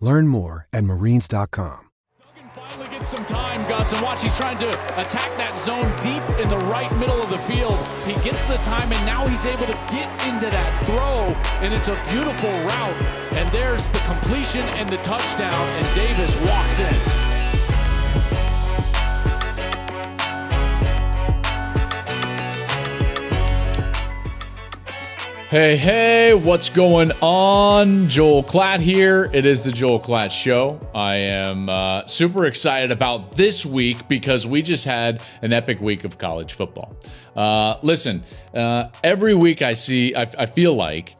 Learn more at marines.com. Duggan finally gets some time, Gus, and watch he's trying to attack that zone deep in the right middle of the field. He gets the time, and now he's able to get into that throw, and it's a beautiful route. And there's the completion and the touchdown, and Davis walks in. Hey, hey, what's going on? Joel Klatt here. It is the Joel Klatt Show. I am uh, super excited about this week because we just had an epic week of college football. Uh, listen, uh, every week I see, I, I feel like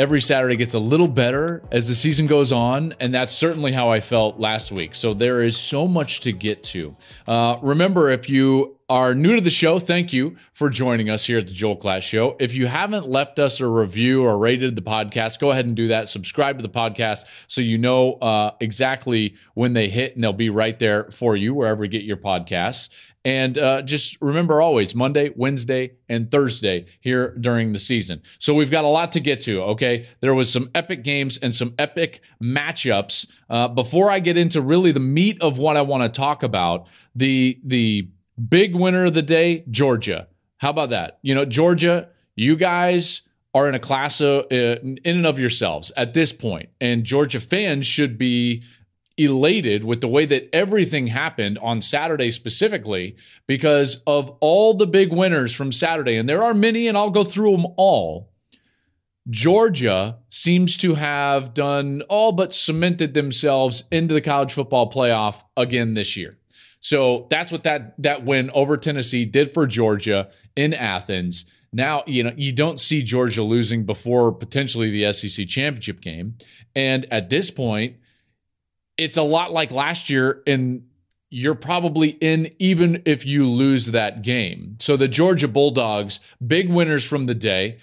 every Saturday gets a little better as the season goes on, and that's certainly how I felt last week. So there is so much to get to. Uh, remember, if you are new to the show, thank you for joining us here at the Joel Klatt Show. If you haven't left us a review or rated the podcast, go ahead and do that. Subscribe to the podcast so you know uh, exactly when they hit, and they'll be right there for you wherever you get your podcasts. And uh, just remember always Monday, Wednesday, and Thursday here during the season. So we've got a lot to get to. Okay, there was some epic games and some epic matchups. Uh, before I get into really the meat of what I want to talk about, the the Big winner of the day, Georgia. How about that? You know, Georgia, you guys are in a class of, uh, in and of yourselves at this point, and Georgia fans should be elated with the way that everything happened on Saturday specifically because of all the big winners from Saturday, and there are many, and I'll go through them all. Georgia seems to have done all but cemented themselves into the college football playoff again this year. So that's what that that win over Tennessee did for Georgia in Athens. Now, you know, you don't see Georgia losing before potentially the SEC championship game. And at this point, it's a lot like last year and you're probably in even if you lose that game. So the Georgia Bulldogs, big winners from the day.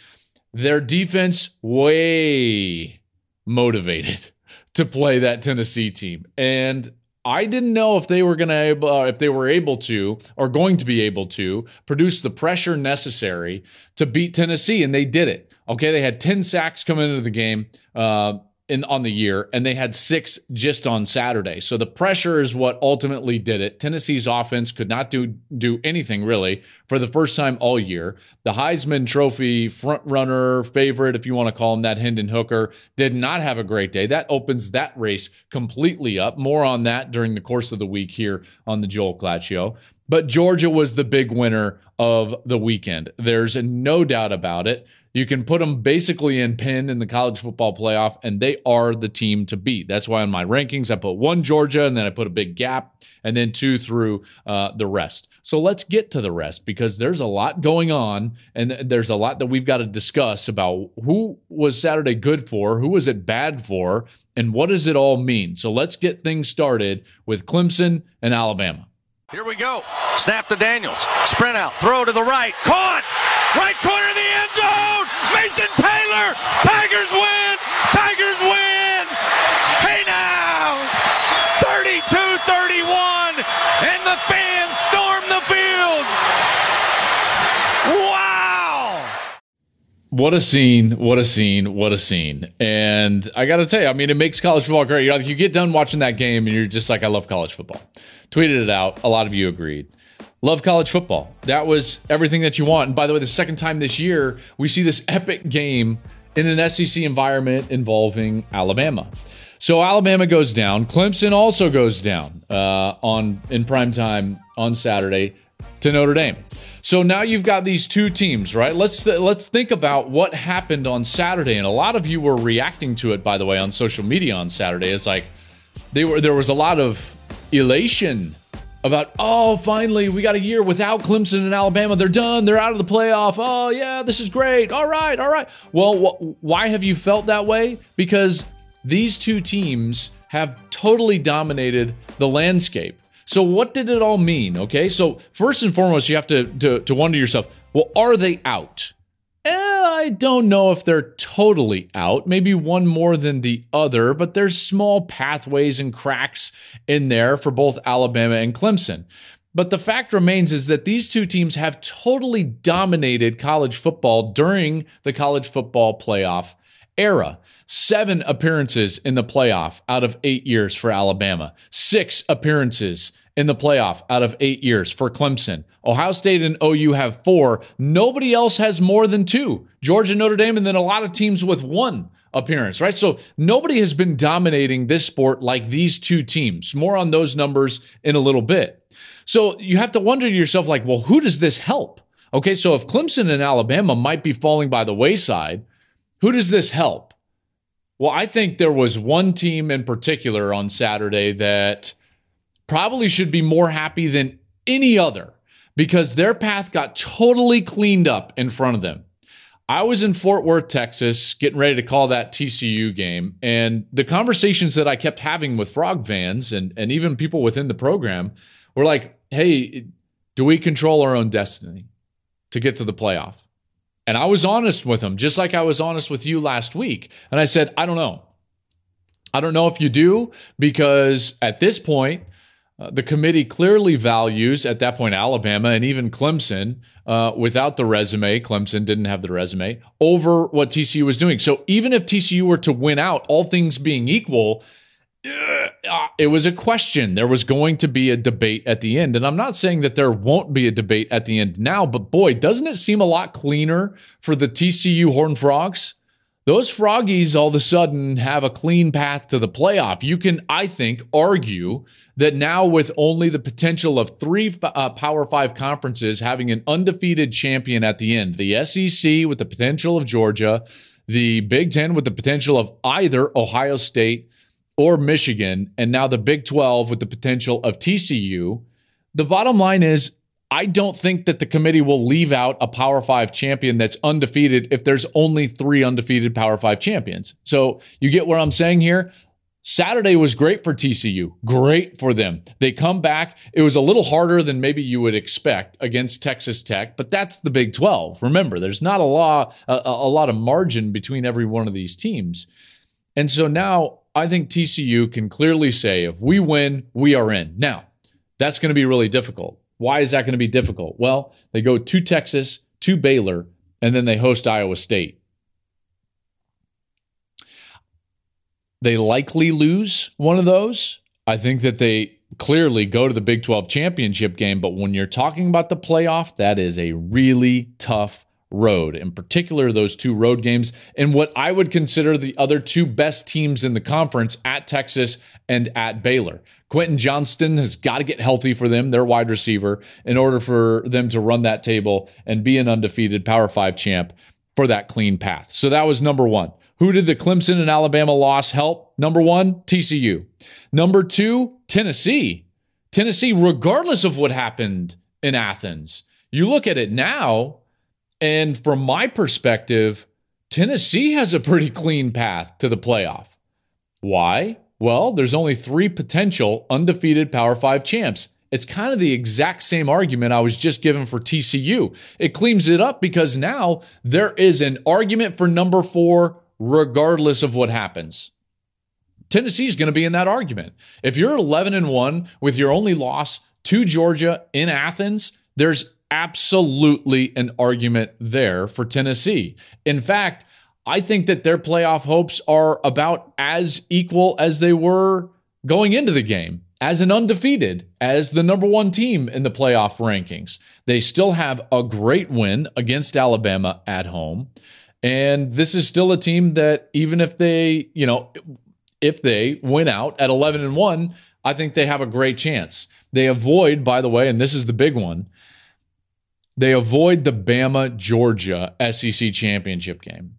Their defense way motivated to play that Tennessee team. And I didn't know if they were going to uh, if they were able to or going to be able to produce the pressure necessary to beat Tennessee, and they did it. Okay, they had ten sacks coming into the game. Uh, in on the year, and they had six just on Saturday. So the pressure is what ultimately did it. Tennessee's offense could not do do anything really for the first time all year. The Heisman Trophy front runner favorite, if you want to call him that, Hendon Hooker, did not have a great day. That opens that race completely up. More on that during the course of the week here on the Joel Klatt Show. But Georgia was the big winner of the weekend. There's no doubt about it. You can put them basically in pin in the college football playoff, and they are the team to beat. That's why on my rankings, I put one Georgia, and then I put a big gap, and then two through uh, the rest. So let's get to the rest because there's a lot going on, and there's a lot that we've got to discuss about who was Saturday good for, who was it bad for, and what does it all mean. So let's get things started with Clemson and Alabama. Here we go. Snap to Daniels. Sprint out. Throw to the right. Caught. Right corner of the end zone. Mason Taylor. Tigers win. Tigers win. Hey now. 32-31. And the fans storm the field. Wow. What a scene! What a scene! What a scene! And I got to tell you, I mean, it makes college football great. You, you get done watching that game, and you're just like, "I love college football." Tweeted it out. A lot of you agreed. Love college football. That was everything that you want. And by the way, the second time this year, we see this epic game in an SEC environment involving Alabama. So Alabama goes down. Clemson also goes down. uh, on in prime time on Saturday to Notre Dame. So now you've got these two teams, right? Let's th- let's think about what happened on Saturday, and a lot of you were reacting to it, by the way, on social media on Saturday. It's like they were there was a lot of elation about oh finally we got a year without Clemson and Alabama. They're done. They're out of the playoff. Oh yeah, this is great. All right, all right. Well, wh- why have you felt that way? Because these two teams have totally dominated the landscape. So what did it all mean? Okay, so first and foremost, you have to to, to wonder yourself. Well, are they out? Eh, I don't know if they're totally out. Maybe one more than the other, but there's small pathways and cracks in there for both Alabama and Clemson. But the fact remains is that these two teams have totally dominated college football during the college football playoff era. Seven appearances in the playoff out of eight years for Alabama, six appearances in the playoff out of eight years for Clemson. Ohio State and OU have four. Nobody else has more than two. Georgia, Notre Dame, and then a lot of teams with one appearance, right? So nobody has been dominating this sport like these two teams. More on those numbers in a little bit. So you have to wonder to yourself, like, well, who does this help? Okay, so if Clemson and Alabama might be falling by the wayside, who does this help? Well, I think there was one team in particular on Saturday that probably should be more happy than any other because their path got totally cleaned up in front of them. I was in Fort Worth, Texas, getting ready to call that TCU game. And the conversations that I kept having with Frog fans and, and even people within the program were like, hey, do we control our own destiny to get to the playoff? And I was honest with them, just like I was honest with you last week. And I said, I don't know. I don't know if you do, because at this point, uh, the committee clearly values, at that point, Alabama and even Clemson, uh, without the resume, Clemson didn't have the resume, over what TCU was doing. So even if TCU were to win out, all things being equal, uh, it was a question. There was going to be a debate at the end. And I'm not saying that there won't be a debate at the end now, but boy, doesn't it seem a lot cleaner for the TCU Horned Frogs? Those froggies all of a sudden have a clean path to the playoff. You can, I think, argue that now with only the potential of three uh, Power Five conferences having an undefeated champion at the end, the SEC with the potential of Georgia, the Big Ten with the potential of either Ohio State or Michigan, and now the Big 12 with the potential of TCU. The bottom line is, I don't think that the committee will leave out a Power Five champion that's undefeated if there's only three undefeated Power Five champions. So you get what I'm saying here? Saturday was great for TCU, great for them. They come back. It was a little harder than maybe you would expect against Texas Tech, but that's the Big 12. Remember, there's not a lot, a, a lot of margin between every one of these teams. And so now I think TCU can clearly say if we win, we are in. Now, that's going to be really difficult. Why is that going to be difficult? Well, they go to Texas, to Baylor, and then they host Iowa State. They likely lose one of those. I think that they clearly go to the Big 12 championship game, but when you're talking about the playoff, that is a really tough road, in particular, those two road games, and what I would consider the other two best teams in the conference at Texas and at Baylor. Quentin Johnston has got to get healthy for them, their wide receiver, in order for them to run that table and be an undefeated Power Five champ for that clean path. So that was number one. Who did the Clemson and Alabama loss help? Number one, TCU. Number two, Tennessee. Tennessee, regardless of what happened in Athens, you look at it now, and from my perspective, Tennessee has a pretty clean path to the playoff. Why? Well, there's only three potential undefeated Power Five champs. It's kind of the exact same argument I was just given for TCU. It cleans it up because now there is an argument for number four, regardless of what happens. Tennessee's going to be in that argument. If you're 11 and 1 with your only loss to Georgia in Athens, there's absolutely an argument there for Tennessee. In fact, I think that their playoff hopes are about as equal as they were going into the game as an undefeated, as the number one team in the playoff rankings. They still have a great win against Alabama at home. And this is still a team that, even if they, you know, if they win out at 11 and 1, I think they have a great chance. They avoid, by the way, and this is the big one, they avoid the Bama Georgia SEC championship game.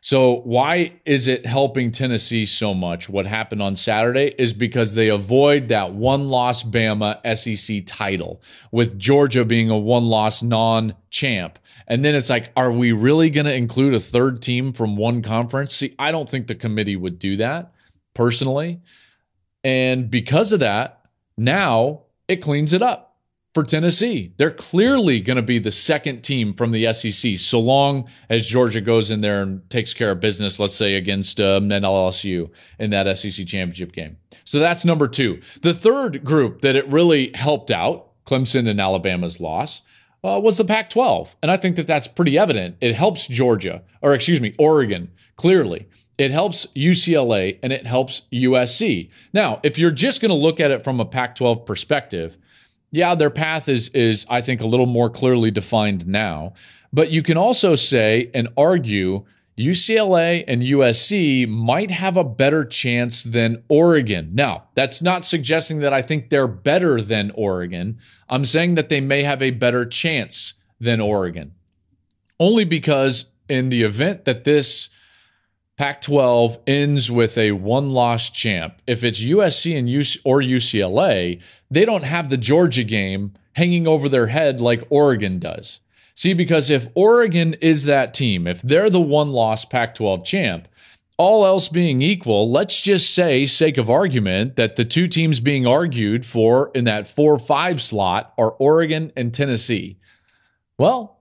So, why is it helping Tennessee so much? What happened on Saturday is because they avoid that one loss Bama SEC title, with Georgia being a one loss non champ. And then it's like, are we really going to include a third team from one conference? See, I don't think the committee would do that personally. And because of that, now it cleans it up for Tennessee. They're clearly going to be the second team from the SEC, so long as Georgia goes in there and takes care of business, let's say against um, LSU in that SEC championship game. So that's number two. The third group that it really helped out, Clemson and Alabama's loss, uh, was the Pac 12. And I think that that's pretty evident. It helps Georgia, or excuse me, Oregon, clearly. It helps UCLA and it helps USC. Now, if you're just going to look at it from a Pac 12 perspective, yeah, their path is is I think a little more clearly defined now. But you can also say and argue UCLA and USC might have a better chance than Oregon. Now, that's not suggesting that I think they're better than Oregon. I'm saying that they may have a better chance than Oregon. Only because in the event that this Pac 12 ends with a one loss champ. If it's USC and UC, or UCLA, they don't have the Georgia game hanging over their head like Oregon does. See, because if Oregon is that team, if they're the one loss Pac 12 champ, all else being equal, let's just say, sake of argument, that the two teams being argued for in that 4 5 slot are Oregon and Tennessee. Well,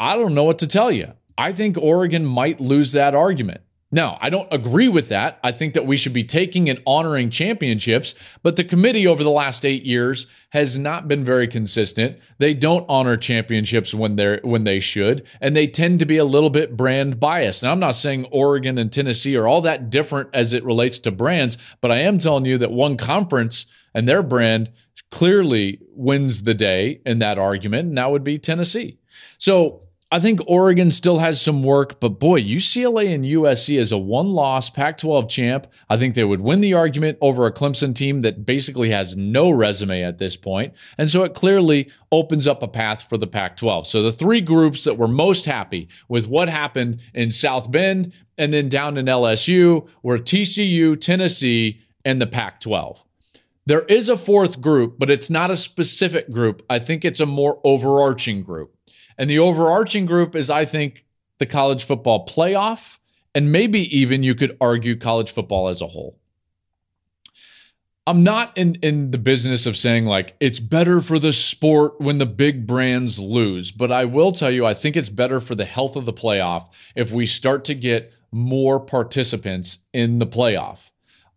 I don't know what to tell you. I think Oregon might lose that argument. Now, I don't agree with that. I think that we should be taking and honoring championships, but the committee over the last 8 years has not been very consistent. They don't honor championships when they're when they should, and they tend to be a little bit brand biased. Now, I'm not saying Oregon and Tennessee are all that different as it relates to brands, but I am telling you that one conference and their brand clearly wins the day in that argument, and that would be Tennessee. So, I think Oregon still has some work, but boy, UCLA and USC as a one loss Pac 12 champ, I think they would win the argument over a Clemson team that basically has no resume at this point. And so it clearly opens up a path for the Pac 12. So the three groups that were most happy with what happened in South Bend and then down in LSU were TCU, Tennessee, and the Pac 12. There is a fourth group, but it's not a specific group. I think it's a more overarching group. And the overarching group is, I think, the college football playoff, and maybe even you could argue college football as a whole. I'm not in, in the business of saying like it's better for the sport when the big brands lose, but I will tell you, I think it's better for the health of the playoff if we start to get more participants in the playoff.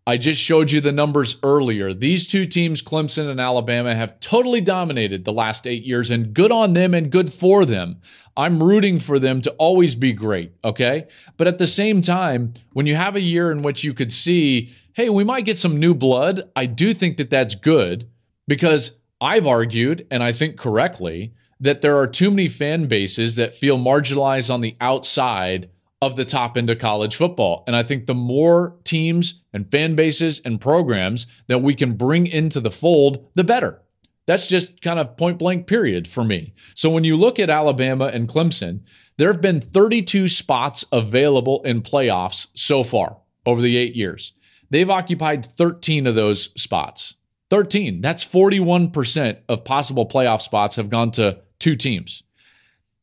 I just showed you the numbers earlier. These two teams, Clemson and Alabama, have totally dominated the last eight years, and good on them and good for them. I'm rooting for them to always be great, okay? But at the same time, when you have a year in which you could see, hey, we might get some new blood, I do think that that's good because I've argued, and I think correctly, that there are too many fan bases that feel marginalized on the outside of the top of college football. And I think the more teams and fan bases and programs that we can bring into the fold, the better. That's just kind of point blank period for me. So when you look at Alabama and Clemson, there have been 32 spots available in playoffs so far over the eight years. They've occupied 13 of those spots. 13. That's 41% of possible playoff spots have gone to two teams.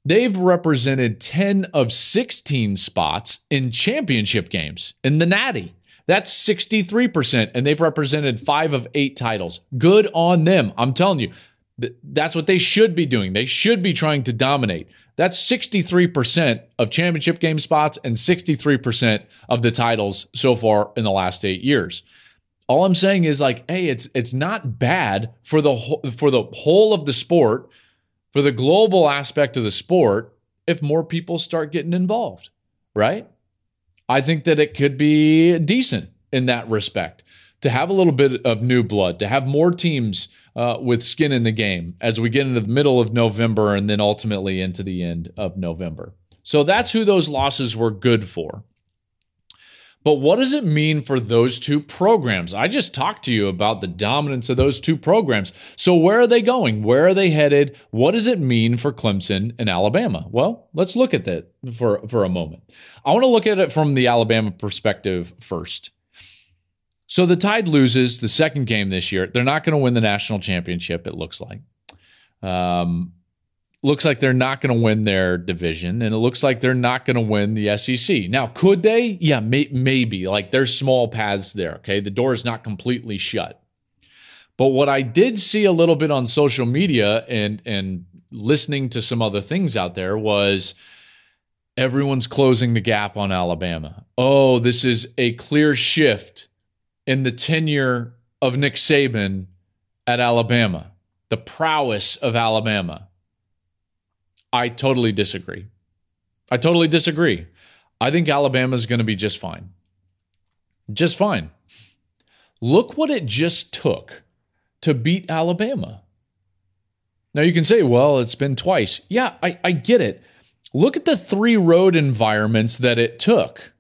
They've represented 10 of 16 spots in championship games in the Natty. That's 63%. And they've represented five of eight titles. Good on them. I'm telling you, that's what they should be doing. They should be trying to dominate. That's 63% of championship game spots and 63% of the titles so far in the last eight years. All I'm saying is like, hey, it's it's not bad for the whole, for the whole of the sport for the global aspect of the sport if more people start getting involved, right? I think that it could be decent in that respect to have a little bit of new blood, to have more teams uh, with skin in the game as we get into the middle of November and then ultimately into the end of November. So that's who those losses were good for. But what does it mean for those two programs? I just talked to you about the dominance of those two programs. So, where are they going? Where are they headed? What does it mean for Clemson and Alabama? Well, let's look at that for, for a moment. I want to look at it from the Alabama perspective first. So, the Tide loses the second game this year. They're not going to win the national championship, it looks like. Um, looks like they're not going to win their division and it looks like they're not going to win the SEC. Now, could they? Yeah, may- maybe. Like there's small paths there, okay? The door is not completely shut. But what I did see a little bit on social media and and listening to some other things out there was everyone's closing the gap on Alabama. Oh, this is a clear shift in the tenure of Nick Saban at Alabama, the prowess of Alabama. I totally disagree. I totally disagree. I think Alabama is going to be just fine. Just fine. Look what it just took to beat Alabama. Now you can say, well, it's been twice. Yeah, I, I get it. Look at the three road environments that it took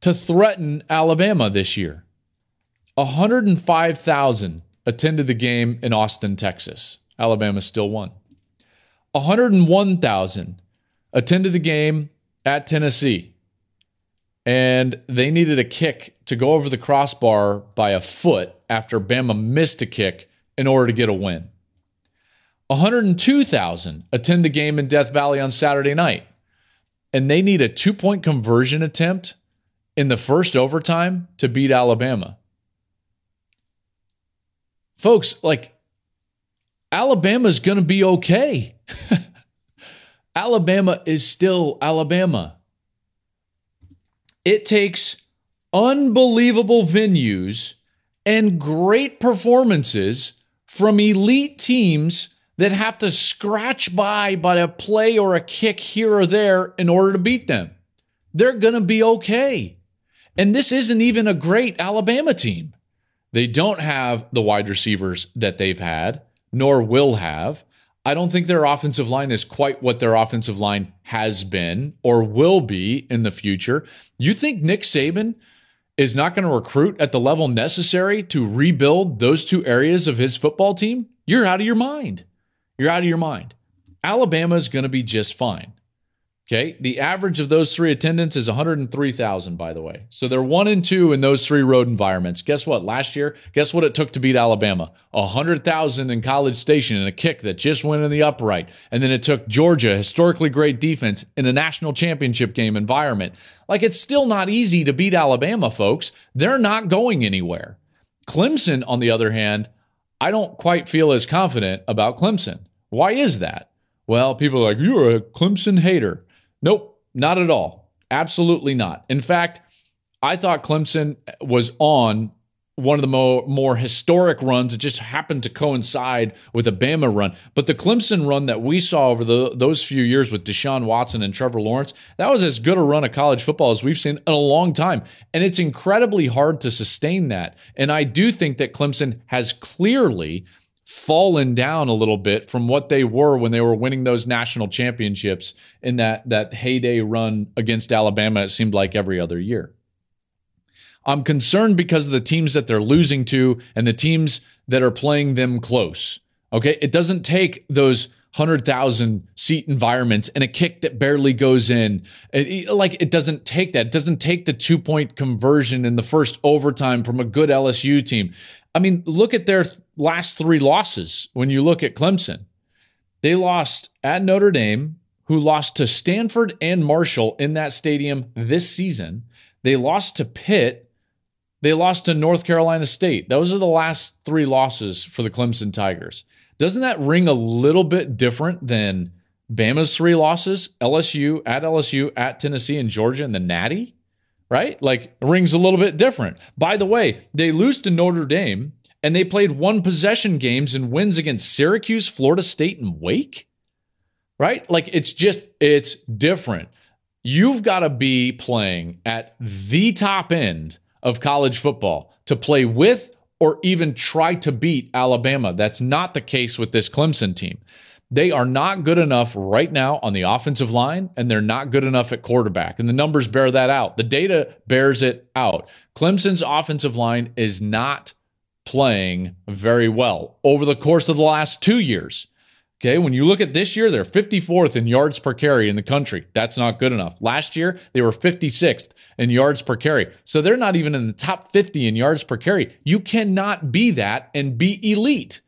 to threaten Alabama this year. 105,000 attended the game in Austin, Texas. Alabama still won. 101,000 attended the game at Tennessee. And they needed a kick to go over the crossbar by a foot after Bama missed a kick in order to get a win. 102,000 attend the game in Death Valley on Saturday night. And they need a two point conversion attempt in the first overtime to beat Alabama. Folks, like, Alabama's going to be okay. Alabama is still Alabama. It takes unbelievable venues and great performances from elite teams that have to scratch by by a play or a kick here or there in order to beat them. They're going to be okay. And this isn't even a great Alabama team. They don't have the wide receivers that they've had, nor will have. I don't think their offensive line is quite what their offensive line has been or will be in the future. You think Nick Saban is not going to recruit at the level necessary to rebuild those two areas of his football team? You're out of your mind. You're out of your mind. Alabama is going to be just fine. Okay. The average of those three attendance is 103,000, by the way. So they're one and two in those three road environments. Guess what? Last year, guess what it took to beat Alabama? 100,000 in College Station and a kick that just went in the upright. And then it took Georgia, historically great defense, in a national championship game environment. Like it's still not easy to beat Alabama, folks. They're not going anywhere. Clemson, on the other hand, I don't quite feel as confident about Clemson. Why is that? Well, people are like, you're a Clemson hater. Nope, not at all. Absolutely not. In fact, I thought Clemson was on one of the more, more historic runs. It just happened to coincide with a Bama run. But the Clemson run that we saw over the, those few years with Deshaun Watson and Trevor Lawrence, that was as good a run of college football as we've seen in a long time. And it's incredibly hard to sustain that. And I do think that Clemson has clearly fallen down a little bit from what they were when they were winning those national championships in that that heyday run against Alabama it seemed like every other year. I'm concerned because of the teams that they're losing to and the teams that are playing them close. Okay? It doesn't take those 100,000 seat environments and a kick that barely goes in. It, like it doesn't take that. It doesn't take the two point conversion in the first overtime from a good LSU team. I mean, look at their last three losses when you look at Clemson. They lost at Notre Dame, who lost to Stanford and Marshall in that stadium this season. They lost to Pitt. They lost to North Carolina State. Those are the last three losses for the Clemson Tigers. Doesn't that ring a little bit different than Bama's three losses? LSU, at LSU, at Tennessee, and Georgia, and the Natty? right? Like rings a little bit different. By the way, they lose to Notre Dame and they played one possession games and wins against Syracuse, Florida State, and Wake, right? Like it's just, it's different. You've got to be playing at the top end of college football to play with or even try to beat Alabama. That's not the case with this Clemson team. They are not good enough right now on the offensive line, and they're not good enough at quarterback. And the numbers bear that out. The data bears it out. Clemson's offensive line is not playing very well over the course of the last two years. Okay, when you look at this year, they're 54th in yards per carry in the country. That's not good enough. Last year, they were 56th in yards per carry. So they're not even in the top 50 in yards per carry. You cannot be that and be elite.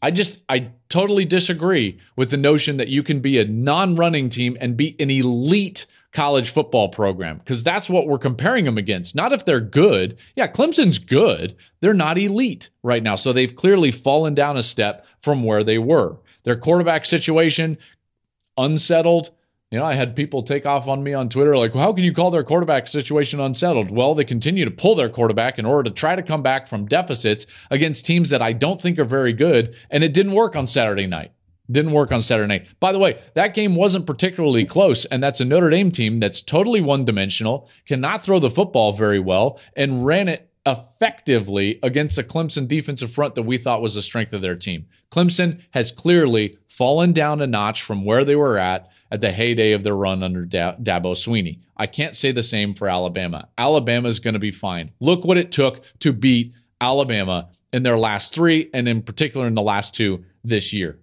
I just, I totally disagree with the notion that you can be a non running team and be an elite college football program because that's what we're comparing them against. Not if they're good. Yeah, Clemson's good. They're not elite right now. So they've clearly fallen down a step from where they were. Their quarterback situation, unsettled. You know, I had people take off on me on Twitter like, well, how can you call their quarterback situation unsettled? Well, they continue to pull their quarterback in order to try to come back from deficits against teams that I don't think are very good. And it didn't work on Saturday night. Didn't work on Saturday night. By the way, that game wasn't particularly close, and that's a Notre Dame team that's totally one dimensional, cannot throw the football very well, and ran it effectively against a Clemson defensive front that we thought was the strength of their team. Clemson has clearly fallen down a notch from where they were at at the heyday of their run under Dabo Swinney. I can't say the same for Alabama. Alabama is going to be fine. Look what it took to beat Alabama in their last three, and in particular in the last two this year.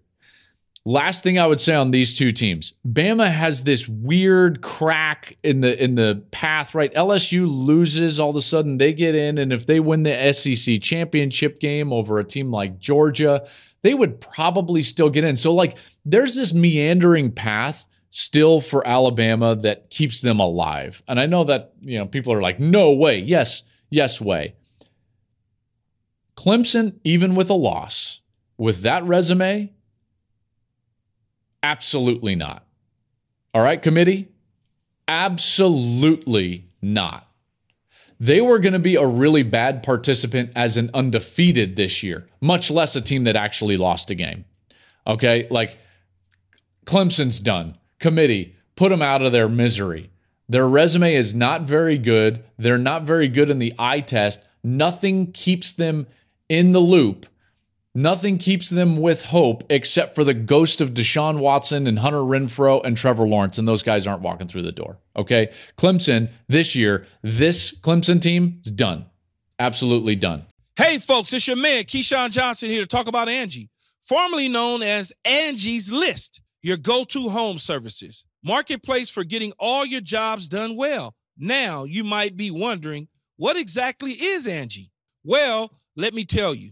Last thing I would say on these two teams, Bama has this weird crack in the in the path, right? LSU loses all of a sudden, they get in, and if they win the SEC championship game over a team like Georgia, they would probably still get in. So like there's this meandering path still for Alabama that keeps them alive. And I know that, you know, people are like, no way. Yes, yes way. Clemson, even with a loss, with that resume, Absolutely not. All right, committee? Absolutely not. They were going to be a really bad participant as an undefeated this year, much less a team that actually lost a game. Okay, like Clemson's done. Committee, put them out of their misery. Their resume is not very good. They're not very good in the eye test. Nothing keeps them in the loop Nothing keeps them with hope except for the ghost of Deshaun Watson and Hunter Renfrow and Trevor Lawrence, and those guys aren't walking through the door. Okay. Clemson this year, this Clemson team is done. Absolutely done. Hey, folks, it's your man, Keyshawn Johnson, here to talk about Angie, formerly known as Angie's List, your go to home services. Marketplace for getting all your jobs done well. Now, you might be wondering, what exactly is Angie? Well, let me tell you.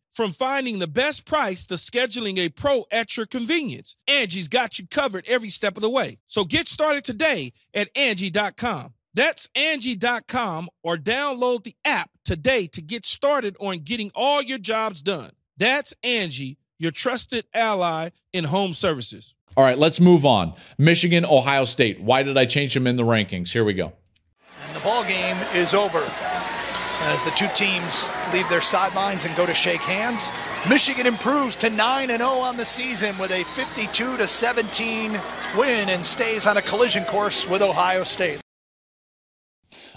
From finding the best price to scheduling a pro at your convenience, Angie's got you covered every step of the way. So get started today at Angie.com. That's Angie.com or download the app today to get started on getting all your jobs done. That's Angie, your trusted ally in home services. All right, let's move on. Michigan, Ohio State. Why did I change them in the rankings? Here we go. And the ball game is over as the two teams leave their sidelines and go to shake hands. Michigan improves to 9 0 on the season with a 52 17 win and stays on a collision course with Ohio State.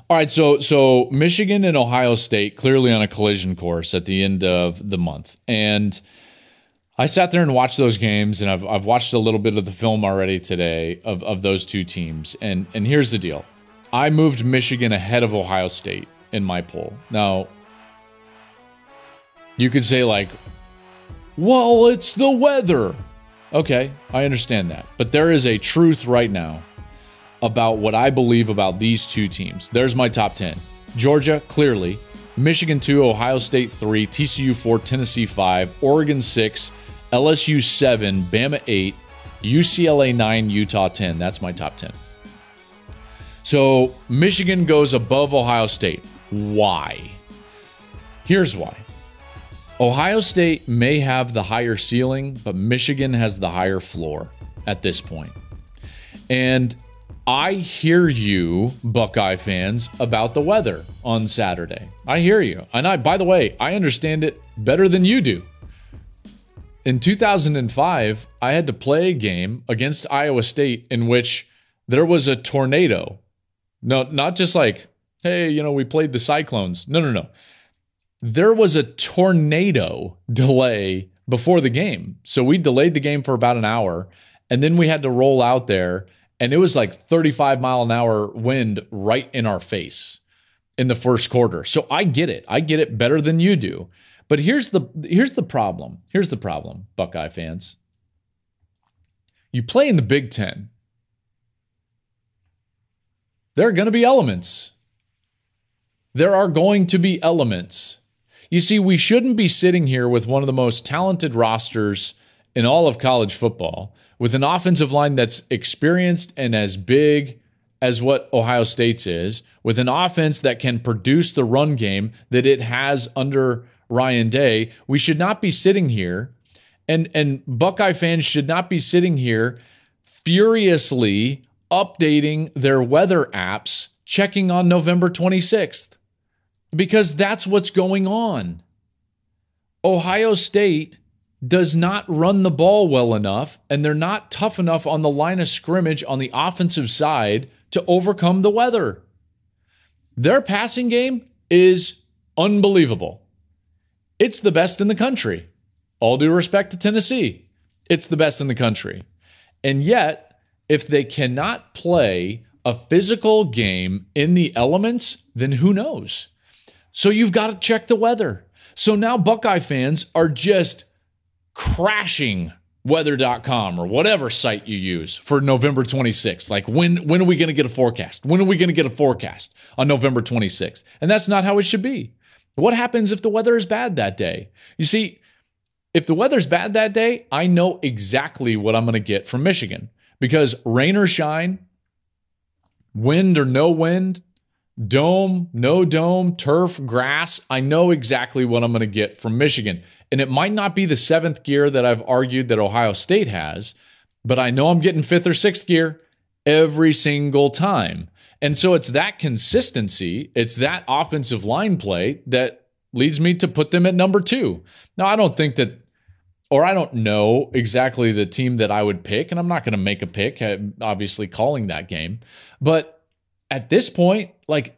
All right, so so Michigan and Ohio State clearly on a collision course at the end of the month. And I sat there and watched those games and I've I've watched a little bit of the film already today of, of those two teams. And and here's the deal. I moved Michigan ahead of Ohio State in my poll. Now, you could say, like, well, it's the weather. Okay, I understand that. But there is a truth right now about what I believe about these two teams. There's my top 10. Georgia, clearly. Michigan 2, Ohio State 3, TCU 4, Tennessee 5, Oregon 6, LSU 7, Bama 8, UCLA 9, Utah 10. That's my top 10. So Michigan goes above Ohio State. Why? Here's why. Ohio State may have the higher ceiling, but Michigan has the higher floor at this point. And I hear you, Buckeye fans, about the weather on Saturday. I hear you. And I, by the way, I understand it better than you do. In 2005, I had to play a game against Iowa State in which there was a tornado. No, not just like, hey, you know, we played the Cyclones. No, no, no. There was a tornado delay before the game. So we delayed the game for about an hour and then we had to roll out there and it was like 35 mile an hour wind right in our face in the first quarter. So I get it. I get it better than you do. But here's the here's the problem. Here's the problem, Buckeye fans. You play in the Big 10. There are going to be elements. There are going to be elements. You see, we shouldn't be sitting here with one of the most talented rosters in all of college football, with an offensive line that's experienced and as big as what Ohio State's is, with an offense that can produce the run game that it has under Ryan Day, we should not be sitting here and and Buckeye fans should not be sitting here furiously updating their weather apps checking on November 26th because that's what's going on. Ohio State does not run the ball well enough, and they're not tough enough on the line of scrimmage on the offensive side to overcome the weather. Their passing game is unbelievable. It's the best in the country. All due respect to Tennessee, it's the best in the country. And yet, if they cannot play a physical game in the elements, then who knows? So you've got to check the weather. So now Buckeye fans are just crashing weather.com or whatever site you use for November 26th. Like when when are we going to get a forecast? When are we going to get a forecast on November 26th? And that's not how it should be. What happens if the weather is bad that day? You see, if the weather's bad that day, I know exactly what I'm going to get from Michigan because rain or shine, wind or no wind, dome, no dome, turf, grass, I know exactly what I'm going to get from Michigan. And it might not be the seventh gear that I've argued that Ohio State has, but I know I'm getting fifth or sixth gear every single time. And so it's that consistency, it's that offensive line play that leads me to put them at number two. Now, I don't think that, or I don't know exactly the team that I would pick, and I'm not going to make a pick, uh, obviously calling that game. But at this point, like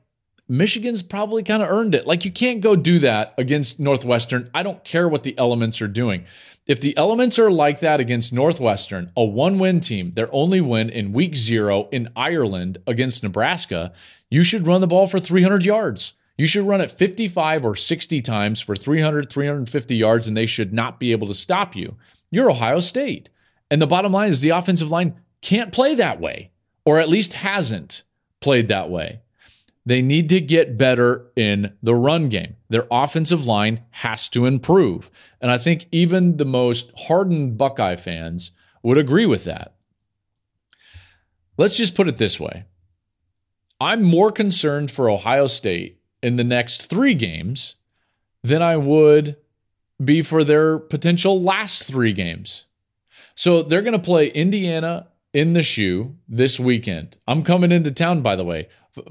Michigan's probably kind of earned it. Like you can't go do that against Northwestern. I don't care what the elements are doing. If the elements are like that against Northwestern, a one win team, their only win in week zero in Ireland against Nebraska, you should run the ball for 300 yards. You should run it 55 or 60 times for 300, 350 yards, and they should not be able to stop you. You're Ohio State. And the bottom line is the offensive line can't play that way, or at least hasn't played that way. They need to get better in the run game. Their offensive line has to improve. And I think even the most hardened Buckeye fans would agree with that. Let's just put it this way I'm more concerned for Ohio State in the next three games than I would be for their potential last three games. So they're going to play Indiana in the shoe this weekend. I'm coming into town, by the way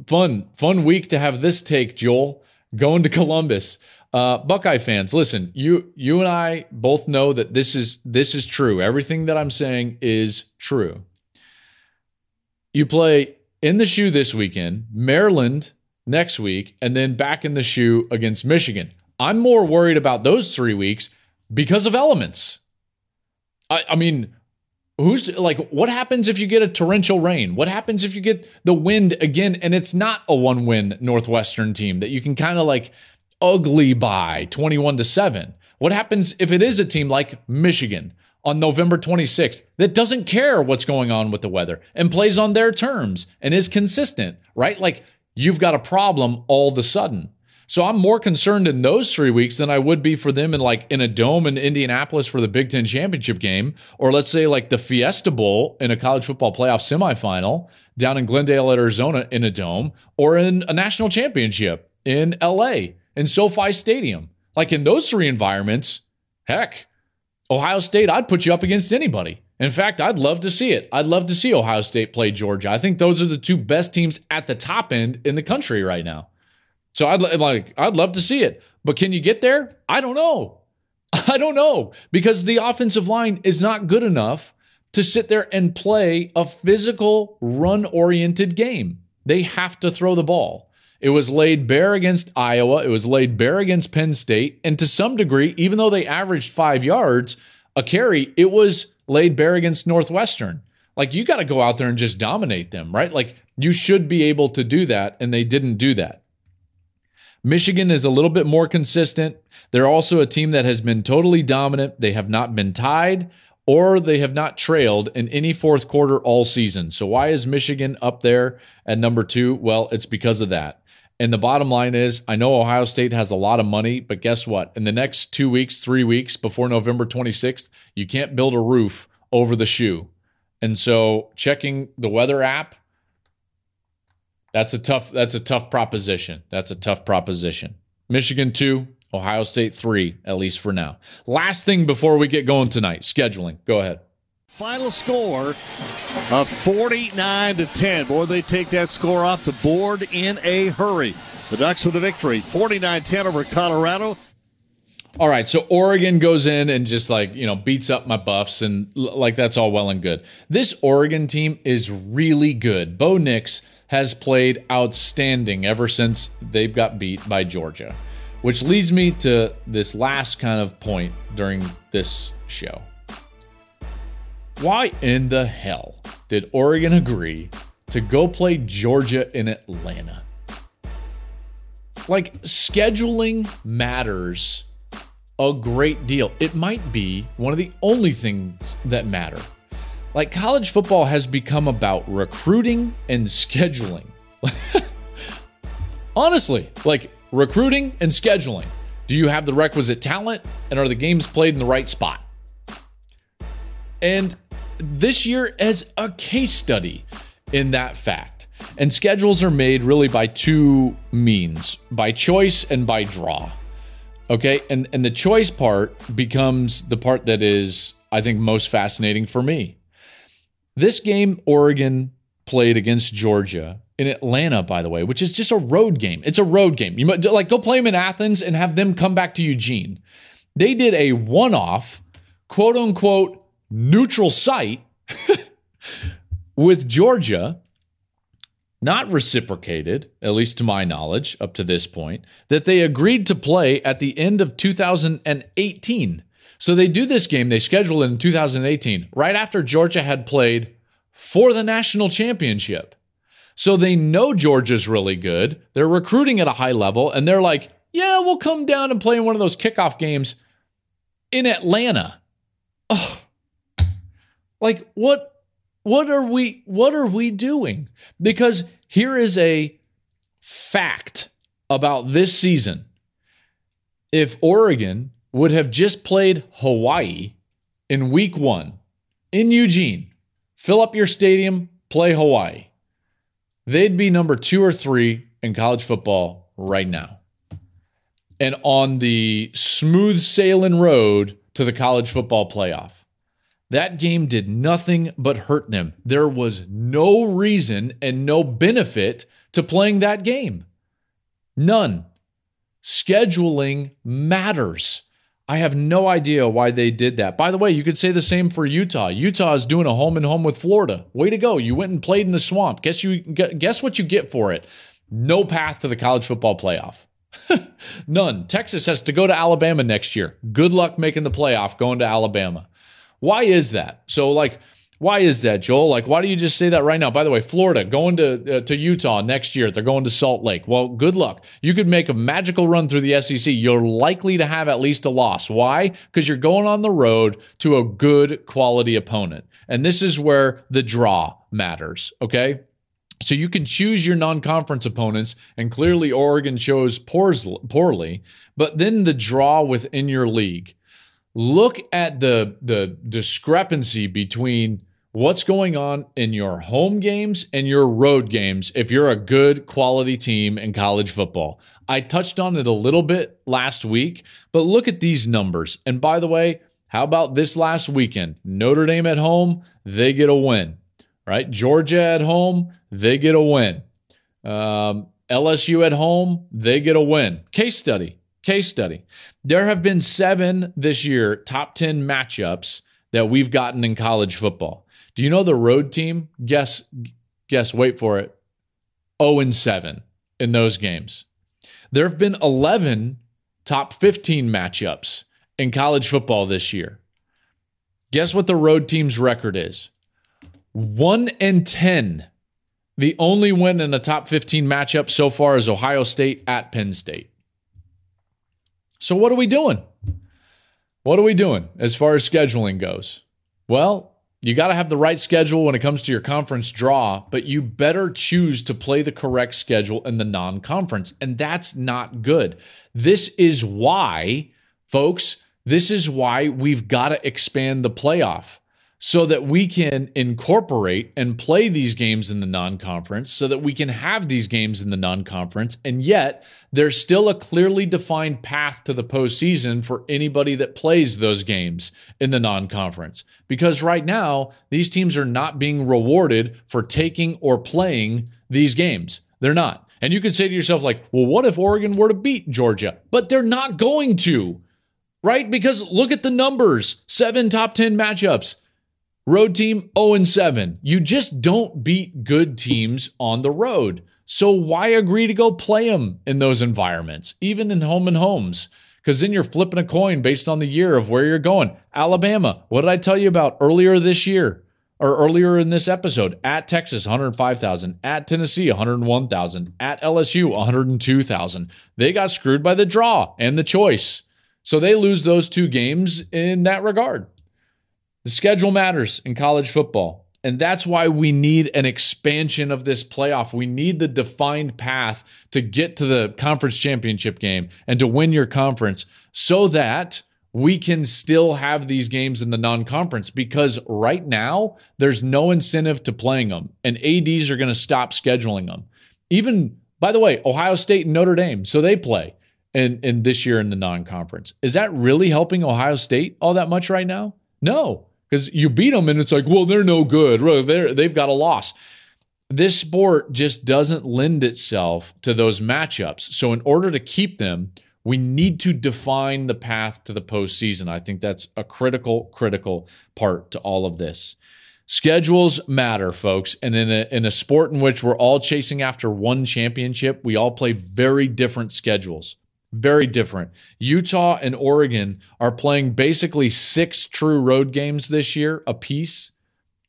fun, fun week to have this take, Joel. Going to Columbus. Uh, Buckeye fans, listen, you you and I both know that this is this is true. Everything that I'm saying is true. You play in the shoe this weekend, Maryland next week, and then back in the shoe against Michigan. I'm more worried about those three weeks because of elements. I, I mean, Who's like, what happens if you get a torrential rain? What happens if you get the wind again and it's not a one win Northwestern team that you can kind of like ugly by 21 to 7? What happens if it is a team like Michigan on November 26th that doesn't care what's going on with the weather and plays on their terms and is consistent, right? Like you've got a problem all of a sudden. So I'm more concerned in those three weeks than I would be for them in like in a dome in Indianapolis for the Big Ten championship game, or let's say like the Fiesta Bowl in a college football playoff semifinal down in Glendale, at Arizona in a dome, or in a national championship in LA in SoFi Stadium. Like in those three environments, heck, Ohio State, I'd put you up against anybody. In fact, I'd love to see it. I'd love to see Ohio State play Georgia. I think those are the two best teams at the top end in the country right now. So I'd like I'd love to see it. But can you get there? I don't know. I don't know because the offensive line is not good enough to sit there and play a physical run-oriented game. They have to throw the ball. It was laid bare against Iowa. It was laid bare against Penn State. And to some degree, even though they averaged five yards a carry, it was laid bare against Northwestern. Like you got to go out there and just dominate them, right? Like you should be able to do that. And they didn't do that. Michigan is a little bit more consistent. They're also a team that has been totally dominant. They have not been tied or they have not trailed in any fourth quarter all season. So, why is Michigan up there at number two? Well, it's because of that. And the bottom line is, I know Ohio State has a lot of money, but guess what? In the next two weeks, three weeks before November 26th, you can't build a roof over the shoe. And so, checking the weather app, that's a tough. That's a tough proposition. That's a tough proposition. Michigan two, Ohio State three, at least for now. Last thing before we get going tonight, scheduling. Go ahead. Final score of 49 to 10. Boy, they take that score off the board in a hurry. The Ducks with the victory, 49 10 over Colorado. All right, so Oregon goes in and just like, you know, beats up my buffs and like that's all well and good. This Oregon team is really good. Bo Nix has played outstanding ever since they've got beat by Georgia, which leads me to this last kind of point during this show. Why in the hell did Oregon agree to go play Georgia in Atlanta? Like, scheduling matters a great deal. It might be one of the only things that matter. Like, college football has become about recruiting and scheduling. Honestly, like recruiting and scheduling. Do you have the requisite talent and are the games played in the right spot? And this year as a case study in that fact. And schedules are made really by two means by choice and by draw. Okay. And, and the choice part becomes the part that is, I think, most fascinating for me. This game, Oregon played against Georgia in Atlanta, by the way, which is just a road game. It's a road game. You might like go play them in Athens and have them come back to Eugene. They did a one off, quote unquote, neutral site with Georgia, not reciprocated, at least to my knowledge, up to this point, that they agreed to play at the end of 2018. So they do this game, they schedule it in 2018, right after Georgia had played for the national championship. So they know Georgia's really good. They're recruiting at a high level, and they're like, yeah, we'll come down and play in one of those kickoff games in Atlanta. Oh, like what what are we what are we doing? Because here is a fact about this season. If Oregon would have just played Hawaii in week 1 in Eugene, fill up your stadium, play Hawaii. They'd be number 2 or 3 in college football right now. And on the smooth sailing road to the college football playoff. That game did nothing but hurt them. There was no reason and no benefit to playing that game. None. Scheduling matters. I have no idea why they did that. By the way, you could say the same for Utah. Utah is doing a home and home with Florida. Way to go. You went and played in the swamp. Guess you guess what you get for it? No path to the college football playoff. None. Texas has to go to Alabama next year. Good luck making the playoff going to Alabama. Why is that? So, like, Why is that, Joel? Like, why do you just say that right now? By the way, Florida going to uh, to Utah next year. They're going to Salt Lake. Well, good luck. You could make a magical run through the SEC. You're likely to have at least a loss. Why? Because you're going on the road to a good quality opponent, and this is where the draw matters. Okay. So you can choose your non-conference opponents, and clearly Oregon chose poorly, but then the draw within your league look at the the discrepancy between what's going on in your home games and your road games if you're a good quality team in college football. I touched on it a little bit last week, but look at these numbers. And by the way, how about this last weekend? Notre Dame at home, they get a win, right? Georgia at home, they get a win. Um, LSU at home, they get a win. Case study. Case study. There have been seven this year top 10 matchups that we've gotten in college football. Do you know the road team? Guess, guess, wait for it. 0 and 7 in those games. There have been 11 top 15 matchups in college football this year. Guess what the road team's record is? 1 and 10. The only win in a top 15 matchup so far is Ohio State at Penn State. So, what are we doing? What are we doing as far as scheduling goes? Well, you got to have the right schedule when it comes to your conference draw, but you better choose to play the correct schedule in the non conference. And that's not good. This is why, folks, this is why we've got to expand the playoff so that we can incorporate and play these games in the non conference, so that we can have these games in the non conference. And yet, there's still a clearly defined path to the postseason for anybody that plays those games in the non conference. Because right now, these teams are not being rewarded for taking or playing these games. They're not. And you could say to yourself, like, well, what if Oregon were to beat Georgia? But they're not going to, right? Because look at the numbers seven top 10 matchups. Road team 0 7. You just don't beat good teams on the road. So why agree to go play them in those environments, even in home and homes? Because then you're flipping a coin based on the year of where you're going. Alabama, what did I tell you about earlier this year or earlier in this episode? At Texas, 105,000. At Tennessee, 101,000. At LSU, 102,000. They got screwed by the draw and the choice. So they lose those two games in that regard. The schedule matters in college football. And that's why we need an expansion of this playoff. We need the defined path to get to the conference championship game and to win your conference so that we can still have these games in the non conference because right now there's no incentive to playing them and ADs are going to stop scheduling them. Even, by the way, Ohio State and Notre Dame, so they play in, in this year in the non conference. Is that really helping Ohio State all that much right now? No because you beat them and it's like, well, they're no good. They're, they've got a loss. This sport just doesn't lend itself to those matchups. So, in order to keep them, we need to define the path to the postseason. I think that's a critical, critical part to all of this. Schedules matter, folks. And in a, in a sport in which we're all chasing after one championship, we all play very different schedules. Very different. Utah and Oregon are playing basically six true road games this year apiece,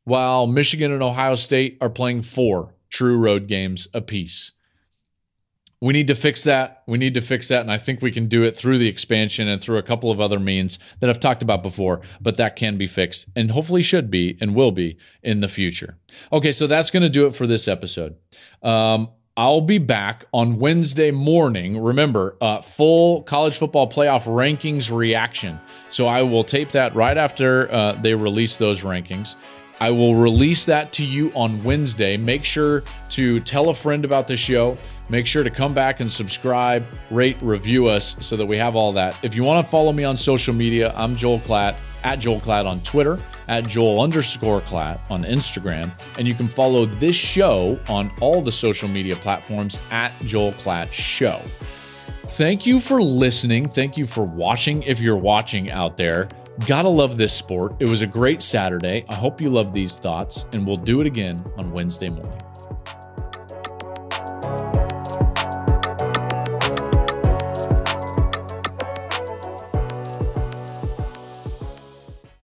while Michigan and Ohio State are playing four true road games apiece. We need to fix that. We need to fix that. And I think we can do it through the expansion and through a couple of other means that I've talked about before, but that can be fixed and hopefully should be and will be in the future. Okay, so that's going to do it for this episode. Um, I'll be back on Wednesday morning. Remember, uh, full college football playoff rankings reaction. So I will tape that right after uh, they release those rankings. I will release that to you on Wednesday. Make sure to tell a friend about the show. Make sure to come back and subscribe, rate, review us so that we have all that. If you want to follow me on social media, I'm Joel Klatt at Joel Klatt on Twitter at Joel underscore Klatt on Instagram. And you can follow this show on all the social media platforms at Joel Klatt Show. Thank you for listening. Thank you for watching if you're watching out there. Gotta love this sport. It was a great Saturday. I hope you love these thoughts, and we'll do it again on Wednesday morning.